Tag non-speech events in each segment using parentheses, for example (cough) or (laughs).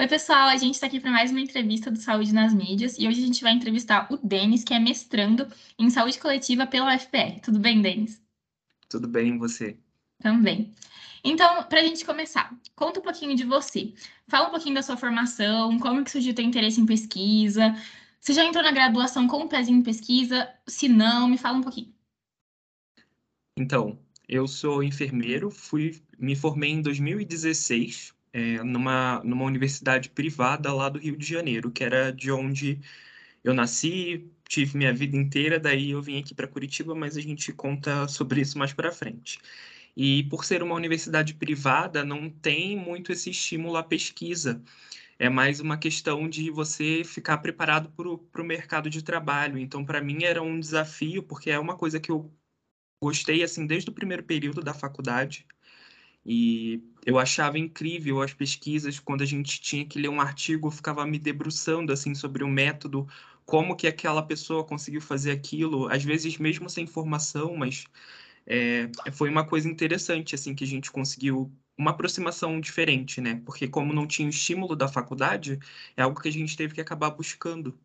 Oi, pessoal, a gente está aqui para mais uma entrevista do Saúde nas Mídias e hoje a gente vai entrevistar o Denis, que é mestrando em Saúde Coletiva pela UFPR. Tudo bem, Denis? Tudo bem, e você? Também. Então, para a gente começar, conta um pouquinho de você. Fala um pouquinho da sua formação, como que surgiu o teu interesse em pesquisa. Você já entrou na graduação com um pezinho em pesquisa? Se não, me fala um pouquinho. Então, eu sou enfermeiro, fui, me formei em 2016 é, numa, numa universidade privada lá do Rio de Janeiro, que era de onde eu nasci, tive minha vida inteira, daí eu vim aqui para Curitiba, mas a gente conta sobre isso mais para frente. E por ser uma universidade privada, não tem muito esse estímulo à pesquisa. É mais uma questão de você ficar preparado para o mercado de trabalho. Então, para mim, era um desafio, porque é uma coisa que eu gostei assim desde o primeiro período da faculdade. E eu achava incrível as pesquisas, quando a gente tinha que ler um artigo, eu ficava me debruçando assim sobre o método, como que aquela pessoa conseguiu fazer aquilo, às vezes mesmo sem formação, mas é, foi uma coisa interessante assim que a gente conseguiu uma aproximação diferente, né? Porque como não tinha o estímulo da faculdade, é algo que a gente teve que acabar buscando.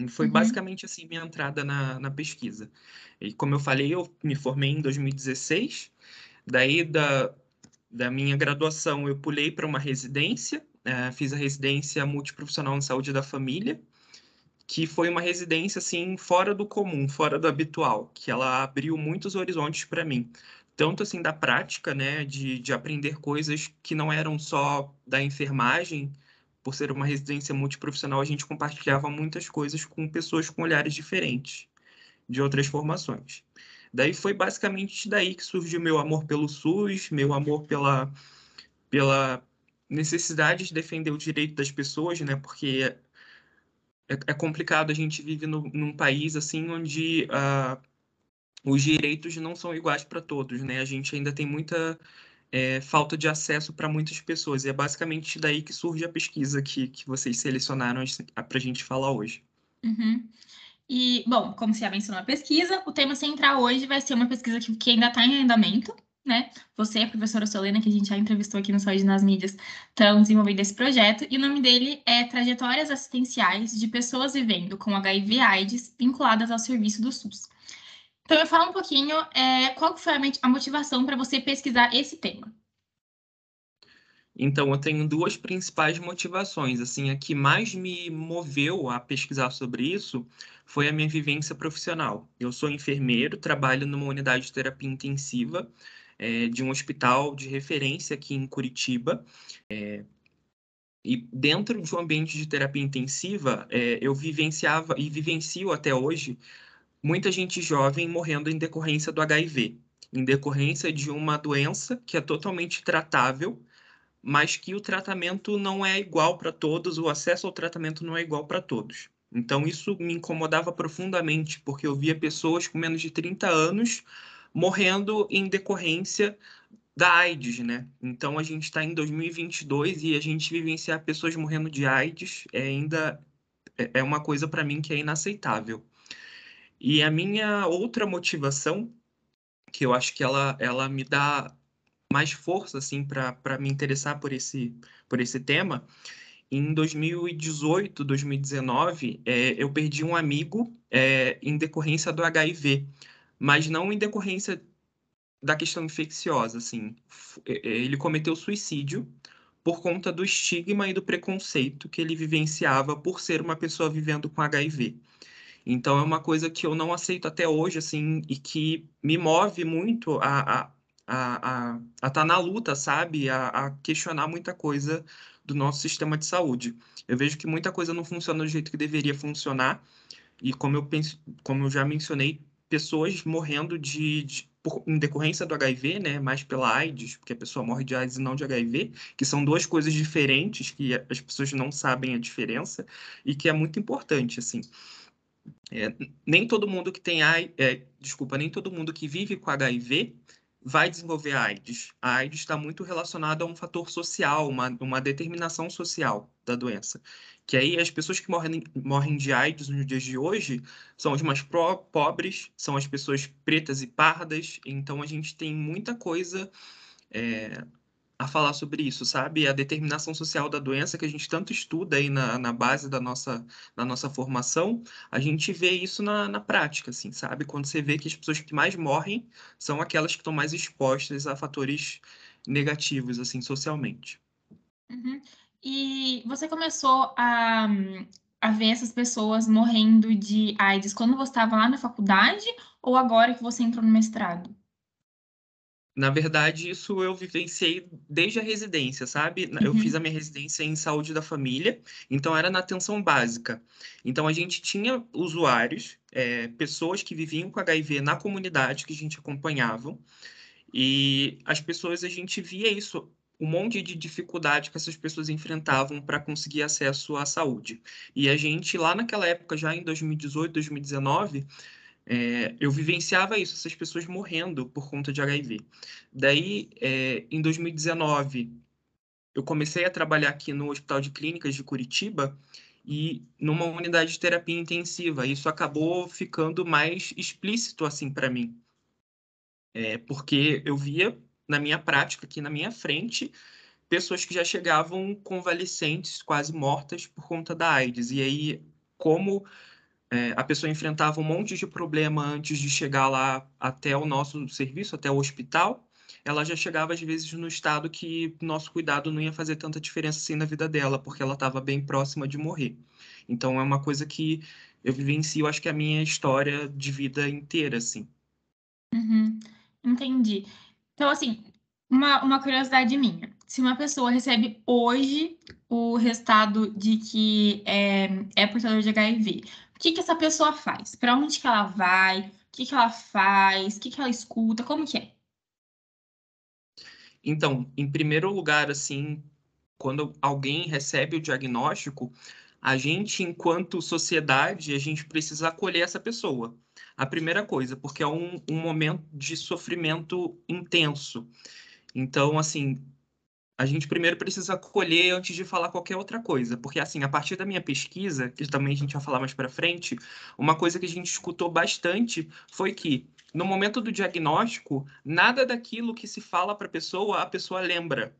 E foi uhum. basicamente assim minha entrada na, na pesquisa. E como eu falei, eu me formei em 2016 Daí, da, da minha graduação, eu pulei para uma residência, é, fiz a residência multiprofissional em saúde da família, que foi uma residência, assim, fora do comum, fora do habitual, que ela abriu muitos horizontes para mim. Tanto, assim, da prática, né, de, de aprender coisas que não eram só da enfermagem, por ser uma residência multiprofissional, a gente compartilhava muitas coisas com pessoas com olhares diferentes, de outras formações. Daí foi basicamente daí que surgiu meu amor pelo SUS, meu amor pela, pela necessidade de defender o direito das pessoas, né? Porque é, é complicado, a gente vive no, num país assim onde uh, os direitos não são iguais para todos, né? A gente ainda tem muita é, falta de acesso para muitas pessoas. E é basicamente daí que surge a pesquisa que, que vocês selecionaram para a gente falar hoje. Uhum. E, bom, como você já mencionou a pesquisa, o tema central hoje vai ser uma pesquisa que, que ainda está em andamento, né? Você, a professora Solena, que a gente já entrevistou aqui no Saúde nas Mídias, estão desenvolvendo esse projeto, e o nome dele é Trajetórias Assistenciais de Pessoas Vivendo com HIV AIDS vinculadas ao serviço do SUS. Então, eu falo um pouquinho é, qual foi a motivação para você pesquisar esse tema. Então, eu tenho duas principais motivações. Assim, a que mais me moveu a pesquisar sobre isso foi a minha vivência profissional. Eu sou enfermeiro, trabalho numa unidade de terapia intensiva é, de um hospital de referência aqui em Curitiba. É, e dentro de um ambiente de terapia intensiva, é, eu vivenciava e vivencio até hoje muita gente jovem morrendo em decorrência do HIV, em decorrência de uma doença que é totalmente tratável mas que o tratamento não é igual para todos, o acesso ao tratamento não é igual para todos. Então, isso me incomodava profundamente, porque eu via pessoas com menos de 30 anos morrendo em decorrência da AIDS, né? Então, a gente está em 2022 e a gente vivenciar pessoas morrendo de AIDS é ainda é, é uma coisa para mim que é inaceitável. E a minha outra motivação, que eu acho que ela, ela me dá mais força assim para me interessar por esse por esse tema. Em 2018, 2019, é, eu perdi um amigo é, em decorrência do HIV, mas não em decorrência da questão infecciosa, assim. É, é, ele cometeu suicídio por conta do estigma e do preconceito que ele vivenciava por ser uma pessoa vivendo com HIV. Então é uma coisa que eu não aceito até hoje, assim, e que me move muito a, a a estar tá na luta, sabe? A, a, questionar muita coisa do nosso sistema de saúde. Eu vejo que muita coisa não funciona do jeito que deveria funcionar, e como eu penso, como eu já mencionei, pessoas morrendo de, de por, em decorrência do HIV, né? Mais pela AIDS, porque a pessoa morre de AIDS e não de HIV, que são duas coisas diferentes que as pessoas não sabem a diferença e que é muito importante, assim. É, nem todo mundo que tem AIDS, é, desculpa, nem todo mundo que vive com HIV vai desenvolver a AIDS. A AIDS está muito relacionada a um fator social, uma, uma determinação social da doença. Que aí as pessoas que morrem, morrem de AIDS nos dias de hoje são as mais pro, pobres, são as pessoas pretas e pardas. Então a gente tem muita coisa é, a falar sobre isso, sabe? A determinação social da doença que a gente tanto estuda aí na, na base da nossa, da nossa formação, a gente vê isso na, na prática, assim, sabe? Quando você vê que as pessoas que mais morrem são aquelas que estão mais expostas a fatores negativos, assim, socialmente. Uhum. E você começou a, a ver essas pessoas morrendo de AIDS quando você estava lá na faculdade ou agora que você entrou no mestrado? Na verdade, isso eu vivenciei desde a residência, sabe? Eu Uhum. fiz a minha residência em saúde da família, então era na atenção básica. Então a gente tinha usuários, é, pessoas que viviam com HIV na comunidade que a gente acompanhava, e as pessoas a gente via isso, um monte de dificuldade que essas pessoas enfrentavam para conseguir acesso à saúde. E a gente, lá naquela época, já em 2018, 2019, é, eu vivenciava isso, essas pessoas morrendo por conta de HIV. Daí, é, em 2019, eu comecei a trabalhar aqui no Hospital de Clínicas de Curitiba e numa unidade de terapia intensiva. Isso acabou ficando mais explícito assim para mim, é, porque eu via na minha prática aqui na minha frente pessoas que já chegavam convalescentes, quase mortas por conta da AIDS. E aí, como é, a pessoa enfrentava um monte de problema antes de chegar lá até o nosso serviço, até o hospital, ela já chegava às vezes no estado que nosso cuidado não ia fazer tanta diferença assim na vida dela, porque ela estava bem próxima de morrer. Então é uma coisa que eu vivencio, acho que é a minha história de vida inteira, assim. Uhum. Entendi. Então, assim, uma, uma curiosidade minha. Se uma pessoa recebe hoje o resultado de que é, é portador de HIV, o que que essa pessoa faz? Para onde que ela vai? O que que ela faz? O que que ela escuta? Como que é? Então, em primeiro lugar, assim, quando alguém recebe o diagnóstico, a gente, enquanto sociedade, a gente precisa acolher essa pessoa. A primeira coisa, porque é um, um momento de sofrimento intenso. Então, assim, a gente primeiro precisa acolher antes de falar qualquer outra coisa, porque assim, a partir da minha pesquisa, que também a gente vai falar mais para frente, uma coisa que a gente escutou bastante foi que no momento do diagnóstico, nada daquilo que se fala para a pessoa, a pessoa lembra.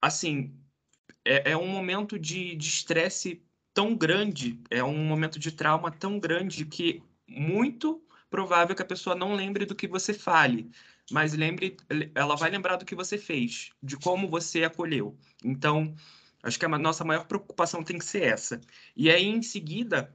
Assim, é, é um momento de estresse tão grande, é um momento de trauma tão grande que muito provável que a pessoa não lembre do que você fale mas lembre, ela vai lembrar do que você fez, de como você acolheu. Então, acho que a nossa maior preocupação tem que ser essa. E aí, em seguida,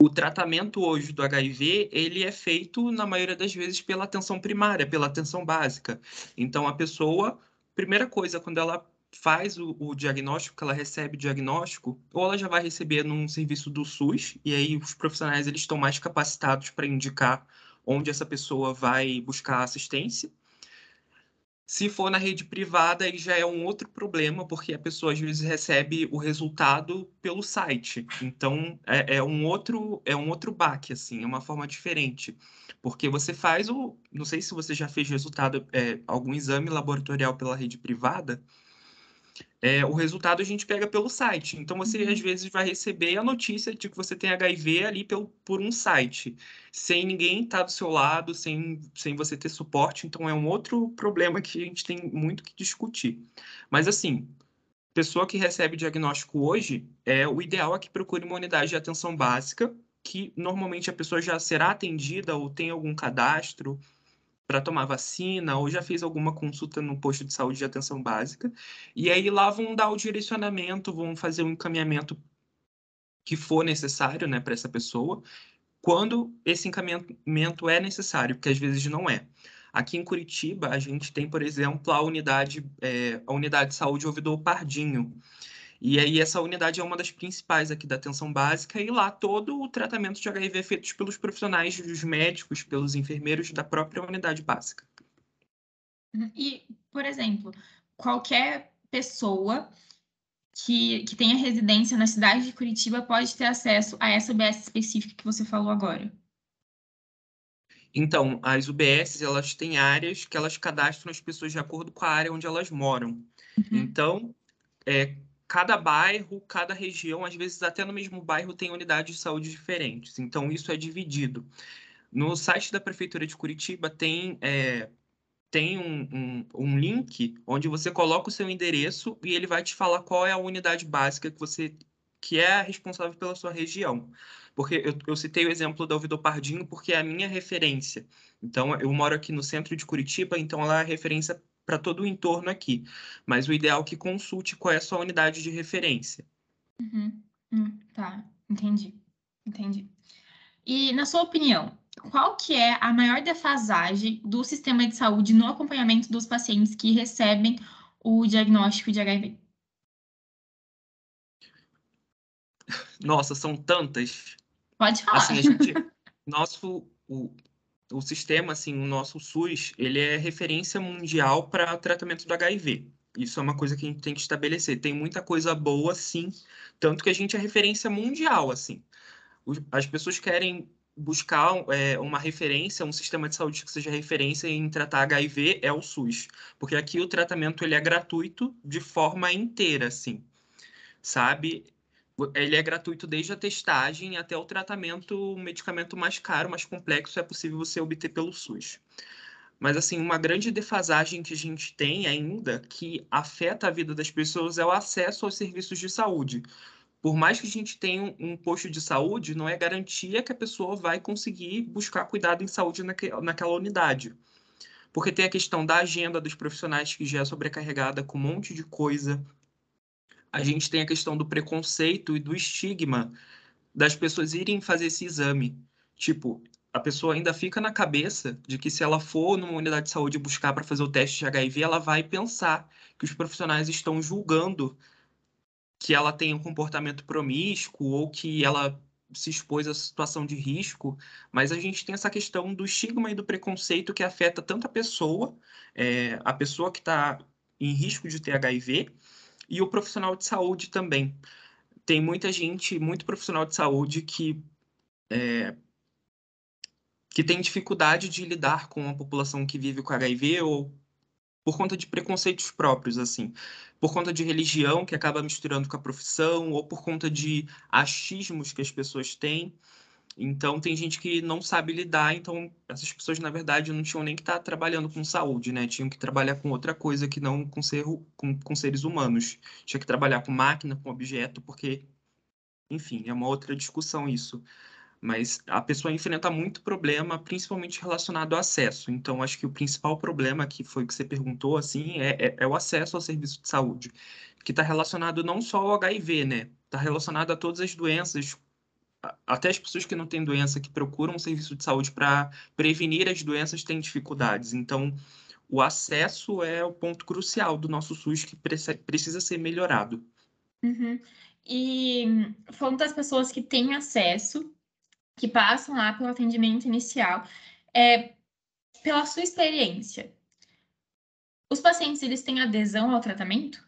o tratamento hoje do HIV, ele é feito, na maioria das vezes, pela atenção primária, pela atenção básica. Então, a pessoa, primeira coisa, quando ela faz o, o, diagnóstico, que ela recebe o diagnóstico, ou ela já vai receber num serviço do SUS, e aí os profissionais eles estão mais capacitados para indicar onde essa pessoa vai buscar assistência. Se for na rede privada, aí já é um outro problema, porque a pessoa às vezes recebe o resultado pelo site. Então é, é um outro é um outro baque, assim, é uma forma diferente. Porque você faz o. Não sei se você já fez resultado, é, algum exame laboratorial pela rede privada, é, o resultado a gente pega pelo site. Então, você às uhum. vezes vai receber a notícia de que você tem HIV ali pelo, por um site, sem ninguém estar tá do seu lado, sem, sem você ter suporte. Então, é um outro problema que a gente tem muito que discutir. Mas, assim, pessoa que recebe diagnóstico hoje, é o ideal é que procure uma unidade de atenção básica, que normalmente a pessoa já será atendida ou tem algum cadastro para tomar vacina ou já fez alguma consulta no posto de saúde de atenção básica. E aí lá vão dar o direcionamento, vão fazer o encaminhamento que for necessário né, para essa pessoa, quando esse encaminhamento é necessário, porque às vezes não é. Aqui em Curitiba, a gente tem, por exemplo, a unidade, é, a unidade de saúde ouvidor Pardinho, e aí essa unidade é uma das principais aqui da atenção básica e lá todo o tratamento de HIV é feito pelos profissionais, dos médicos, pelos enfermeiros da própria unidade básica. Uhum. E, por exemplo, qualquer pessoa que, que tenha residência na cidade de Curitiba pode ter acesso a essa UBS específica que você falou agora? Então, as UBS, elas têm áreas que elas cadastram as pessoas de acordo com a área onde elas moram. Uhum. Então, é, cada bairro, cada região, às vezes até no mesmo bairro, tem unidades de saúde diferentes. Então, isso é dividido. No site da Prefeitura de Curitiba tem é, tem um, um, um, link onde você coloca o seu endereço e ele vai te falar qual é a unidade básica que você que é responsável pela sua região. Porque eu, eu citei o exemplo da Ouvidor Pardinho porque é a minha referência. Então, eu moro aqui no centro de Curitiba, então ela é a referência para todo o entorno aqui. Mas o ideal é que consulte qual é a sua unidade de referência. Uhum. Hum, tá, entendi. Entendi. E, na sua opinião, qual que é a maior defasagem do sistema de saúde no acompanhamento dos pacientes que recebem o diagnóstico de HIV? Nossa, são tantas. Pode falar. Assim, gente, nosso, o, o sistema, assim, o nosso SUS, ele é referência mundial para tratamento do HIV. Isso é uma coisa que a gente tem que estabelecer. Tem muita coisa boa, sim, tanto que a gente é referência mundial, assim. As pessoas querem buscar é, uma referência, um sistema de saúde que seja referência em tratar HIV é o SUS, porque aqui o tratamento ele é gratuito de forma inteira, assim, sabe? Ele é gratuito desde a testagem até o tratamento, o medicamento mais caro, mais complexo, é possível você obter pelo SUS. Mas, assim, uma grande defasagem que a gente tem ainda, que afeta a vida das pessoas, é o acesso aos serviços de saúde por mais que a gente tenha um posto de saúde, não é garantia que a pessoa vai conseguir buscar cuidado em saúde naque, naquela unidade. Porque tem a questão da agenda dos profissionais que já é sobrecarregada com um monte de coisa. A gente tem a questão do preconceito e do estigma das pessoas irem fazer esse exame. Tipo, a pessoa ainda fica na cabeça de que se ela for numa unidade de saúde buscar para fazer o teste de HIV, ela vai pensar que os profissionais estão julgando que ela tem um comportamento promíscuo ou que ela se expôs a situação de risco, mas a gente tem essa questão do estigma e do preconceito que afeta tanto a pessoa, é, a pessoa que está em risco de ter HIV, e o profissional de saúde também. Tem muita gente, muito profissional de saúde que é, que tem dificuldade de lidar com a população que vive com HIV ou por conta de preconceitos próprios, assim, por conta de religião que acaba misturando com a profissão, ou por conta de achismos que as pessoas têm. Então, tem gente que não sabe lidar, então essas pessoas, na verdade, não tinham nem que estar tá trabalhando com saúde, né? Tinham que trabalhar com outra coisa que não com, ser, com, com seres humanos. Tinha que trabalhar com máquina, com objeto, porque, enfim, é uma outra discussão isso mas a pessoa enfrenta muito problema, principalmente relacionado ao acesso. Então, acho que o principal problema que foi que você perguntou, assim, é, é, é o acesso ao serviço de saúde, que está relacionado não só ao HIV, né? Está relacionado a todas as doenças, até as pessoas que não têm doença, que procuram um serviço de saúde para prevenir as doenças, têm dificuldades. Então, o acesso é o ponto crucial do nosso SUS que precisa ser melhorado. Uhum. E falando das pessoas que têm acesso, que passam lá pelo atendimento inicial, é, pela sua experiência, os pacientes eles têm adesão ao tratamento?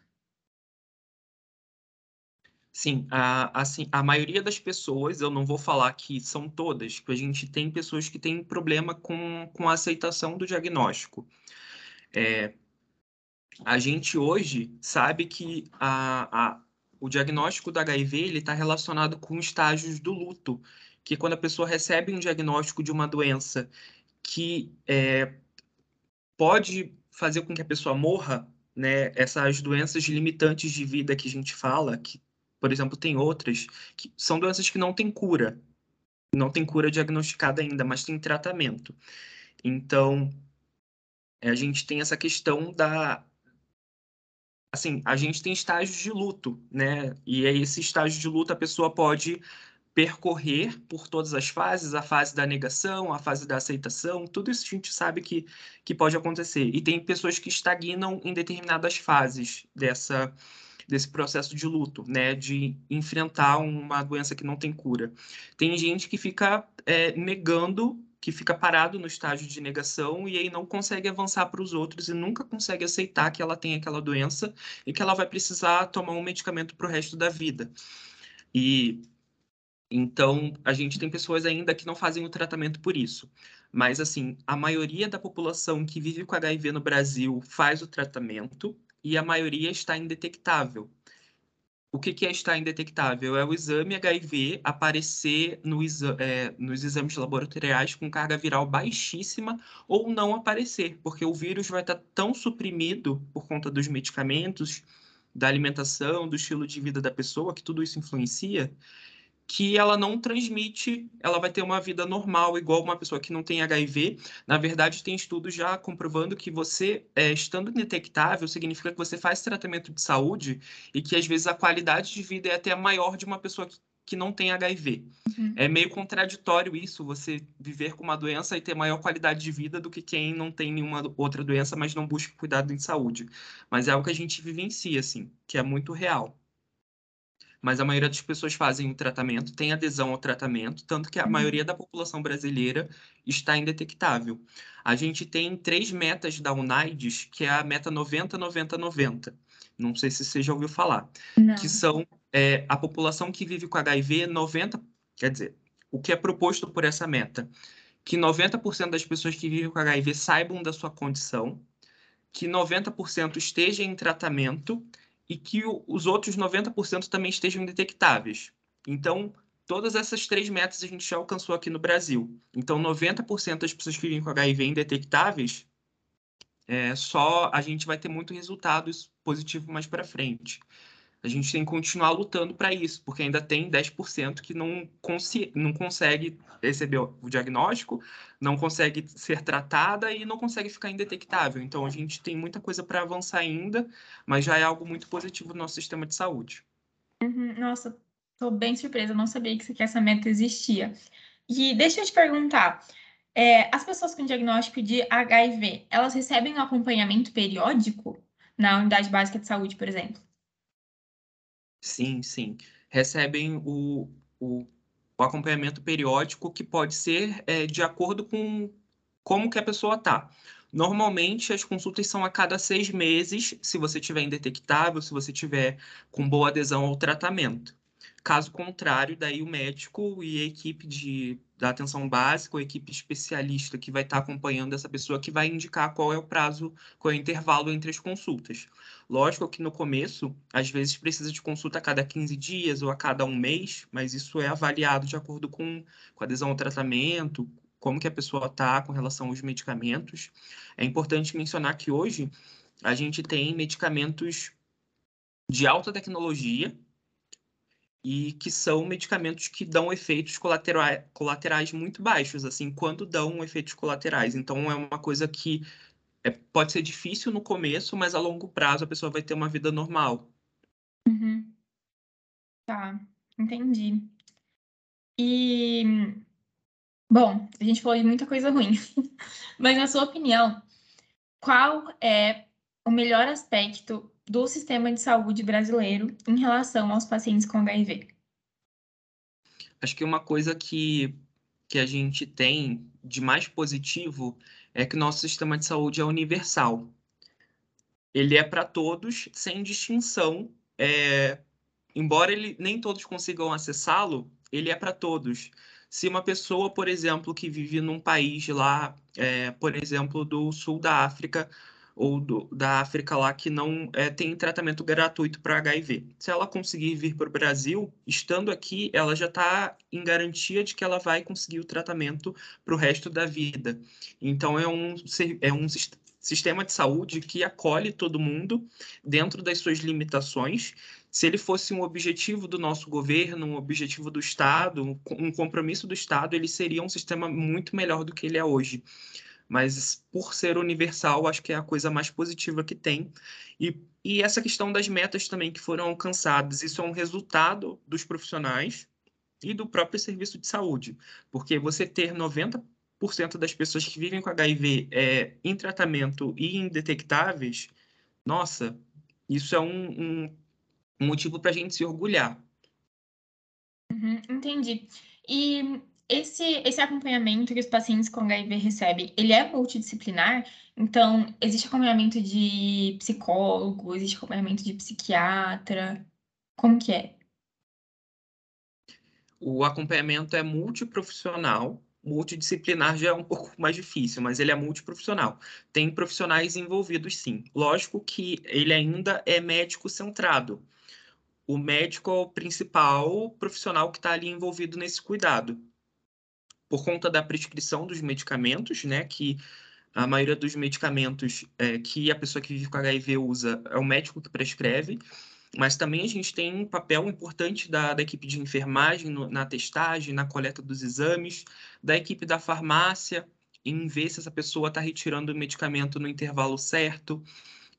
Sim, a, assim, a maioria das pessoas, eu não vou falar que são todas, porque a gente tem pessoas que têm problema com, com a aceitação do diagnóstico. É, a gente hoje sabe que a, a, o diagnóstico do HIV está relacionado com estágios do luto que quando a pessoa recebe um diagnóstico de uma doença que é, pode fazer com que a pessoa morra, né, essas doenças limitantes de vida que a gente fala, que, por exemplo, tem outras, que são doenças que não têm cura, não tem cura diagnosticada ainda, mas tem tratamento. Então, a gente tem essa questão da assim, a gente tem estágios de luto, né? E aí esse estágio de luto a pessoa pode percorrer por todas as fases, a fase da negação, a fase da aceitação, tudo isso a gente sabe que, que pode acontecer. E tem pessoas que estagnam em determinadas fases dessa, desse processo de luto, né, de enfrentar uma doença que não tem cura. Tem gente que fica é, negando, que fica parado no estágio de negação e aí não consegue avançar para os outros e nunca consegue aceitar que ela tem aquela doença e que ela vai precisar tomar um medicamento para o resto da vida. E então, a gente tem pessoas ainda que não fazem o tratamento por isso. Mas, assim, a maioria da população que vive com HIV no Brasil faz o tratamento e a maioria está indetectável. o que, que é estar indetectável? É o exame HIV aparecer no exa é, nos exames laboratoriais com carga viral baixíssima ou não aparecer, porque o vírus vai estar tão suprimido por conta dos medicamentos, da alimentação, do estilo de vida da pessoa, que tudo isso influencia, que ela não transmite, ela vai ter uma vida normal, igual uma pessoa que não tem HIV. Na verdade, tem estudos já comprovando que você, é, estando indetectável, significa que você faz tratamento de saúde e que às vezes a qualidade de vida é até maior de uma pessoa que, que não tem HIV. Uhum. É meio contraditório isso, você viver com uma doença e ter maior qualidade de vida do que quem não tem nenhuma outra doença, mas não busca cuidado em saúde. Mas é algo que a gente vivencia, assim, que é muito real mas a maioria das pessoas fazem o tratamento, tem adesão ao tratamento, tanto que a uhum. maioria da população brasileira está indetectável. A gente tem três metas da UNAIDS, que é a meta 90-90-90. Não sei se você já ouviu falar. Não. Que são é, a população que vive com HIV, 90%, quer dizer, o que é proposto por essa meta? Que 90% das pessoas que vivem com HIV saibam da sua condição, que 90% esteja em tratamento e que o, os outros 90% também estejam detectáveis. Então, todas essas três metas a gente já alcançou aqui no Brasil. Então, 90% das pessoas que vivem com HIV indetectáveis, é, só a gente vai ter muito resultado positivo mais para frente a gente tem que continuar lutando para isso, porque ainda tem 10% que não, não consegue receber o diagnóstico, não consegue ser tratada e não consegue ficar indetectável. Então, a gente tem muita coisa para avançar ainda, mas já é algo muito positivo no nosso sistema de saúde. Uhum, nossa, estou bem surpresa, não sabia que essa meta existia. E deixa eu te perguntar, é, as pessoas com diagnóstico de HIV, elas recebem um acompanhamento periódico na unidade básica de saúde, por exemplo? Sim, sim. Recebem o, o, o acompanhamento periódico que pode ser é, de acordo com como que a pessoa está. Normalmente, as consultas são a cada seis meses, se você tiver indetectável, se você tiver com boa adesão ao tratamento. Caso contrário, daí o médico e a equipe de, da atenção básica, a equipe especialista que vai estar acompanhando essa pessoa, que vai indicar qual é o prazo, qual é o intervalo entre as consultas. Lógico que no começo, às vezes precisa de consulta a cada 15 dias ou a cada um mês, mas isso é avaliado de acordo com, com a adesão ao tratamento, como que a pessoa está com relação aos medicamentos. É importante mencionar que hoje a gente tem medicamentos de alta tecnologia, e que são medicamentos que dão efeitos colaterais, colaterais muito baixos, assim, quando dão efeitos colaterais. Então, é uma coisa que é, pode ser difícil no começo, mas a longo prazo a pessoa vai ter uma vida normal. Uhum. Tá, entendi. E, bom, a gente falou de muita coisa ruim, (laughs) mas na sua opinião, qual é o melhor aspecto do sistema de saúde brasileiro em relação aos pacientes com HIV? Acho que uma coisa que, que a gente tem de mais positivo é que nosso sistema de saúde é universal. Ele é para todos, sem distinção. É, embora ele, nem todos consigam acessá-lo, ele é para todos. Se uma pessoa, por exemplo, que vive num país lá, é, por exemplo, do sul da África, ou do, da África lá que não é, tem tratamento gratuito para HIV. Se ela conseguir vir para o Brasil, estando aqui, ela já está em garantia de que ela vai conseguir o tratamento para o resto da vida. Então, é um, é um sistema de saúde que acolhe todo mundo dentro das suas limitações. Se ele fosse um objetivo do nosso governo, um objetivo do Estado, um compromisso do Estado, ele seria um sistema muito melhor do que ele é hoje mas por ser universal, acho que é a coisa mais positiva que tem. E, e essa questão das metas também que foram alcançadas, isso é um resultado dos profissionais e do próprio serviço de saúde, porque você ter 90% das pessoas que vivem com HIV é, em tratamento e indetectáveis, nossa, isso é um, um, um motivo para a gente se orgulhar. Uhum, entendi. E esse, esse acompanhamento que os pacientes com HIV recebem, ele é multidisciplinar? Então, existe acompanhamento de psicólogo, existe acompanhamento de psiquiatra? Como que é? O acompanhamento é multiprofissional, multidisciplinar já é um pouco mais difícil, mas ele é multiprofissional. Tem profissionais envolvidos, sim. Lógico que ele ainda é médico centrado. o médico é o principal profissional que está ali envolvido nesse cuidado. Por conta da prescrição dos medicamentos, né, que a maioria dos medicamentos é, que a pessoa que vive com HIV usa é o médico que prescreve, mas também a gente tem um papel importante da, da equipe de enfermagem no, na testagem, na coleta dos exames, da equipe da farmácia, em ver se essa pessoa está retirando o medicamento no intervalo certo.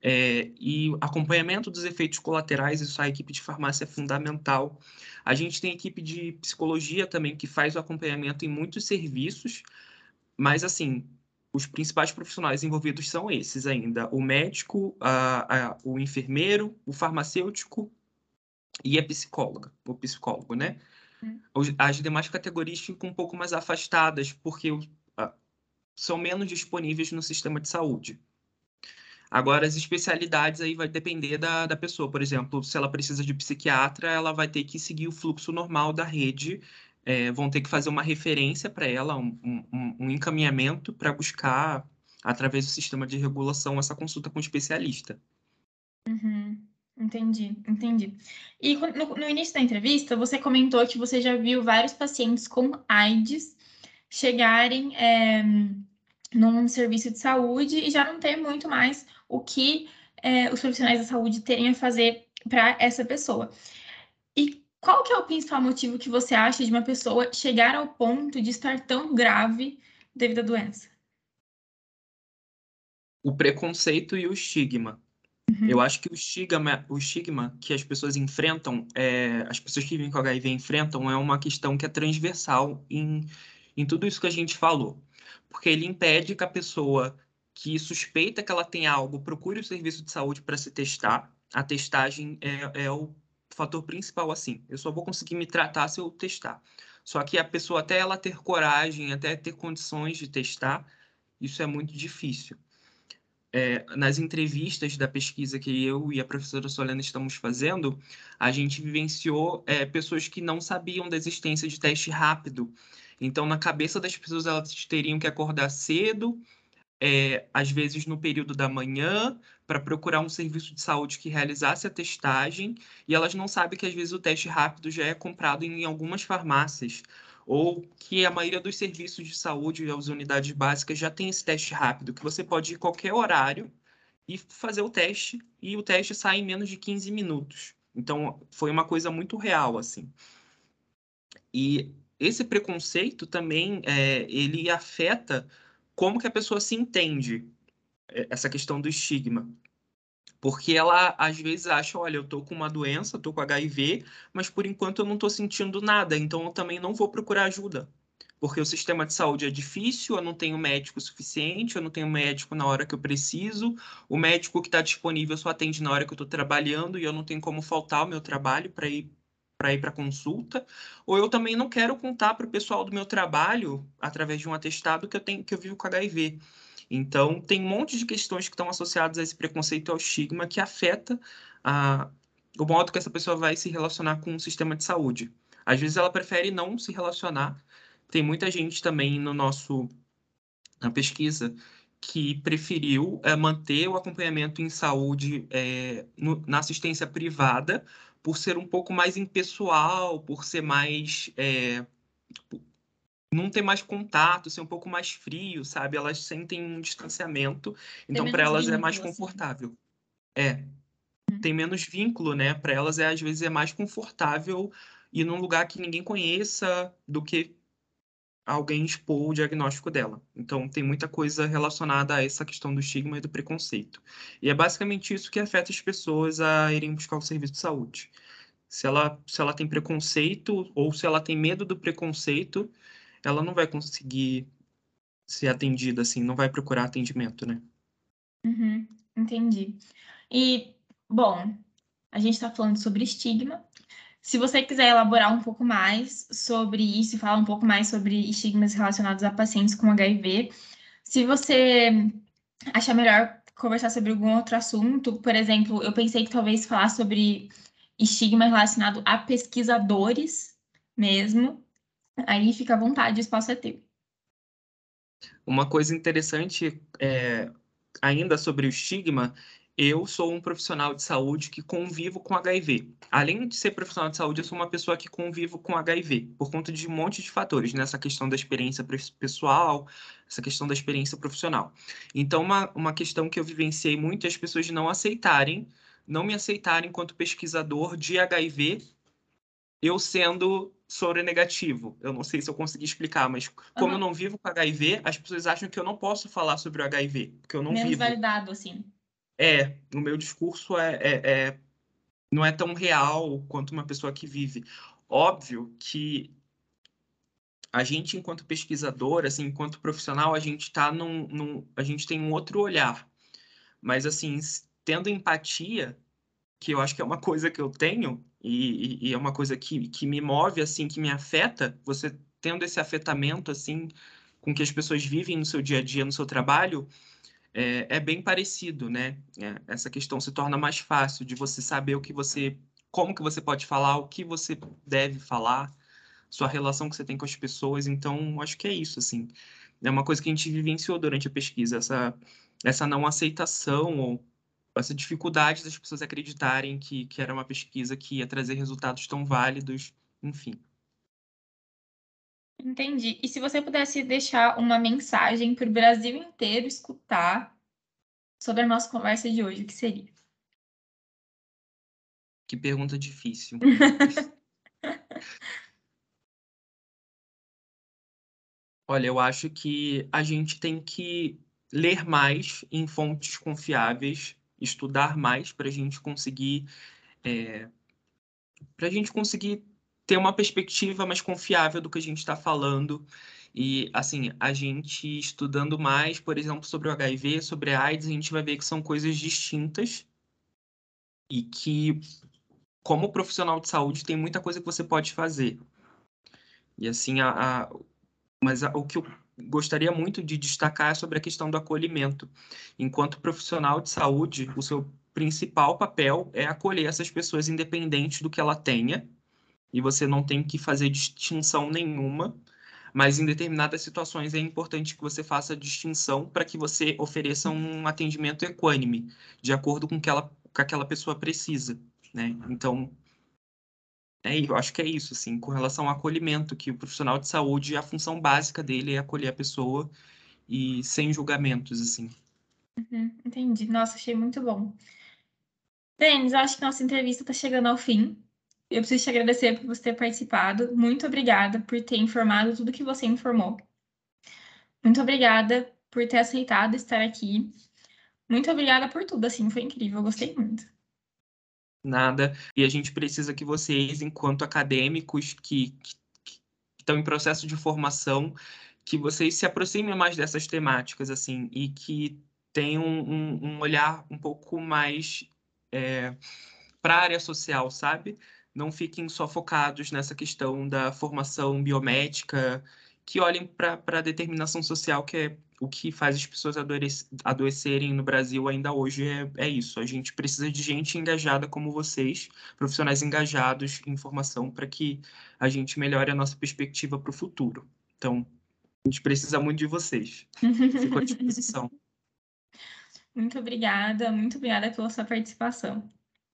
É, e acompanhamento dos efeitos colaterais, isso a equipe de farmácia é fundamental. A gente tem equipe de psicologia também que faz o acompanhamento em muitos serviços, mas assim, os principais profissionais envolvidos são esses ainda: o médico, a, a, o enfermeiro, o farmacêutico e a psicóloga, o psicólogo, né? Hum. As demais categorias ficam um pouco mais afastadas, porque são menos disponíveis no sistema de saúde. Agora, as especialidades aí vai depender da, da pessoa. Por exemplo, se ela precisa de psiquiatra, ela vai ter que seguir o fluxo normal da rede é, vão ter que fazer uma referência para ela, um, um, um encaminhamento para buscar, através do sistema de regulação, essa consulta com o especialista. Uhum. Entendi, entendi. E no, no, início da entrevista, você comentou que você já viu vários pacientes com AIDS chegarem é, num serviço de saúde e já não ter muito mais o que é, os profissionais da saúde terem a fazer para essa pessoa. E qual que é o principal motivo que você acha de uma pessoa chegar ao ponto de estar tão grave devido à doença? O preconceito e o estigma. Uhum. Eu acho que o estigma, o estigma que as pessoas enfrentam, é, as pessoas que vivem com HIV enfrentam, é uma questão que é transversal em, em tudo isso que a gente falou. Porque ele impede que a pessoa que suspeita que ela tem algo procure o serviço de saúde para se testar. A testagem é, é o fator principal assim. Eu só vou conseguir me tratar se eu testar. Só que a pessoa, até ela ter coragem, até ter condições de testar, isso é muito difícil. É, nas entrevistas da pesquisa que eu e a professora Solena estamos fazendo, a gente vivenciou é, pessoas que não sabiam da existência de teste rápido. Então, na cabeça das pessoas, elas teriam que acordar cedo, é, às vezes no período da manhã, para procurar um serviço de saúde que realizasse a testagem, e elas não sabem que às vezes o teste rápido já é comprado em algumas farmácias, ou que a maioria dos serviços de saúde e as unidades básicas já tem esse teste rápido, que você pode ir qualquer horário e fazer o teste, e o teste sai em menos de 15 minutos. Então, foi uma coisa muito real, assim. E esse preconceito também, é, ele afeta como que a pessoa se entende é, essa questão do estigma. Porque ela às vezes acha, olha, eu tô com uma doença, tô com HIV, mas por enquanto eu não tô sentindo nada, então eu também não vou procurar ajuda. Porque o sistema de saúde é difícil, eu não tenho médico suficiente, eu não tenho médico na hora que eu preciso, o médico que está disponível só atende na hora que eu estou trabalhando e eu não tenho como faltar ao meu trabalho para ir para ir para consulta, ou eu também não quero contar para o pessoal do meu trabalho, através de um atestado, que eu tenho que eu vivo com HIV. Então, tem um monte de questões que estão associadas a esse preconceito ao estigma que afeta a, o modo que essa pessoa vai se relacionar com o sistema de saúde. Às vezes ela prefere não se relacionar. Tem muita gente também no nosso na pesquisa que preferiu é, manter o acompanhamento em saúde é, no, na assistência privada por ser um pouco mais impessoal, por ser mais. É, não ter mais contato, ser um pouco mais frio, sabe? Elas sentem um distanciamento, então para elas vínculo, é mais assim. confortável. Assim. É. Uhum. Tem menos vínculo, né? Para elas é às vezes é mais confortável ir num lugar que ninguém conheça do que alguém expor o diagnóstico dela. Então, tem muita coisa relacionada a essa questão do estigma e do preconceito. E é basicamente isso que afeta as pessoas a irem buscar o serviço de saúde. Se ela, se ela tem preconceito ou se ela tem medo do preconceito, ela não vai conseguir ser atendida assim, não vai procurar atendimento, né? Uhum, entendi. E, bom, a gente está falando sobre estigma, se você quiser elaborar um pouco mais sobre isso e falar um pouco mais sobre estigmas relacionados a pacientes com HIV, se você achar melhor conversar sobre algum outro assunto, por exemplo, eu pensei que talvez falar sobre estigma relacionado a pesquisadores mesmo, aí fica à vontade, o espaço é teu. Uma coisa interessante é, ainda sobre o estigma eu sou um profissional de saúde que convivo com HIV. Além de ser profissional de saúde, eu sou uma pessoa que convivo com HIV, por conta de um monte de fatores, nessa né? questão da experiência pessoal, essa questão da experiência profissional. Então, uma, uma questão que eu vivenciei muito é as pessoas não aceitarem, não me aceitarem enquanto pesquisador de HIV, eu sendo soro negativo. Eu não sei se eu consegui explicar, mas como uhum. eu não vivo com HIV, as pessoas acham que eu não posso falar sobre o HIV, porque eu não Menos vivo. validado, assim. É, o meu discurso é, é, é, não é tão real quanto uma pessoa que vive. Óbvio que a gente, enquanto pesquisador, assim, enquanto profissional, a gente tá num, num, a gente tem um outro olhar. Mas assim, tendo empatia, que eu acho que é uma (laughs) coisa que eu tenho e, e é uma coisa que, que me move, assim, que me afeta, você tendo esse afetamento, assim, com que as pessoas vivem no seu dia a dia, no seu trabalho, é, é bem parecido, né? É, essa questão se torna mais fácil de você saber o que você, como que você pode falar, o que você deve falar, sua relação que você tem com as pessoas. Então, acho que é isso, assim. É uma coisa que a gente vivenciou durante a pesquisa, essa, essa não aceitação ou essa dificuldade das pessoas acreditarem que, que era uma pesquisa que ia trazer resultados tão válidos, enfim. Entendi. E se você pudesse deixar uma mensagem para o Brasil inteiro escutar sobre a nossa conversa de hoje, o que seria? Que pergunta difícil. (laughs) Olha, eu acho que a gente tem que ler mais em fontes confiáveis, estudar mais para a gente conseguir é, para a gente conseguir ter uma perspectiva mais confiável do que a gente está falando. E, assim, a gente estudando mais, por exemplo, sobre o HIV, sobre a AIDS, a gente vai ver que são coisas distintas e que, como profissional de saúde, tem muita coisa que você pode fazer. E, assim, a, a mas a, o que eu gostaria muito de destacar é sobre a questão do acolhimento. Enquanto profissional de saúde, o seu principal papel é acolher essas pessoas, independente do que ela tenha, e você não tem que fazer distinção nenhuma, mas em determinadas situações é importante que você faça distinção para que você ofereça um atendimento equânime, de acordo com o que, ela, que aquela pessoa precisa, né? Então, é, eu acho que é isso, assim, com relação ao acolhimento, que o profissional de saúde, a função básica dele é acolher a pessoa e sem julgamentos, assim. Uhum, entendi. Nossa, achei muito bom. Denis, acho que nossa entrevista está chegando ao fim. Eu preciso te agradecer por você ter participado. Muito obrigada por ter informado tudo que você informou. Muito obrigada por ter aceitado estar aqui. Muito obrigada por tudo, assim, foi incrível, eu gostei muito. Nada. E a gente precisa que vocês, enquanto acadêmicos que, que, que estão em processo de formação, que vocês se aproximem mais dessas temáticas, assim, e que tenham um, um olhar um pouco mais é, para a área social, sabe? Não fiquem só focados nessa questão da formação biomédica, que olhem para a determinação social, que é o que faz as pessoas adoecerem no Brasil ainda hoje, é, é isso. A gente precisa de gente engajada como vocês, profissionais engajados em formação, para que a gente melhore a nossa perspectiva para o futuro. Então, a gente precisa muito de vocês. Fico à disposição. (laughs) Muito obrigada, muito obrigada pela sua participação.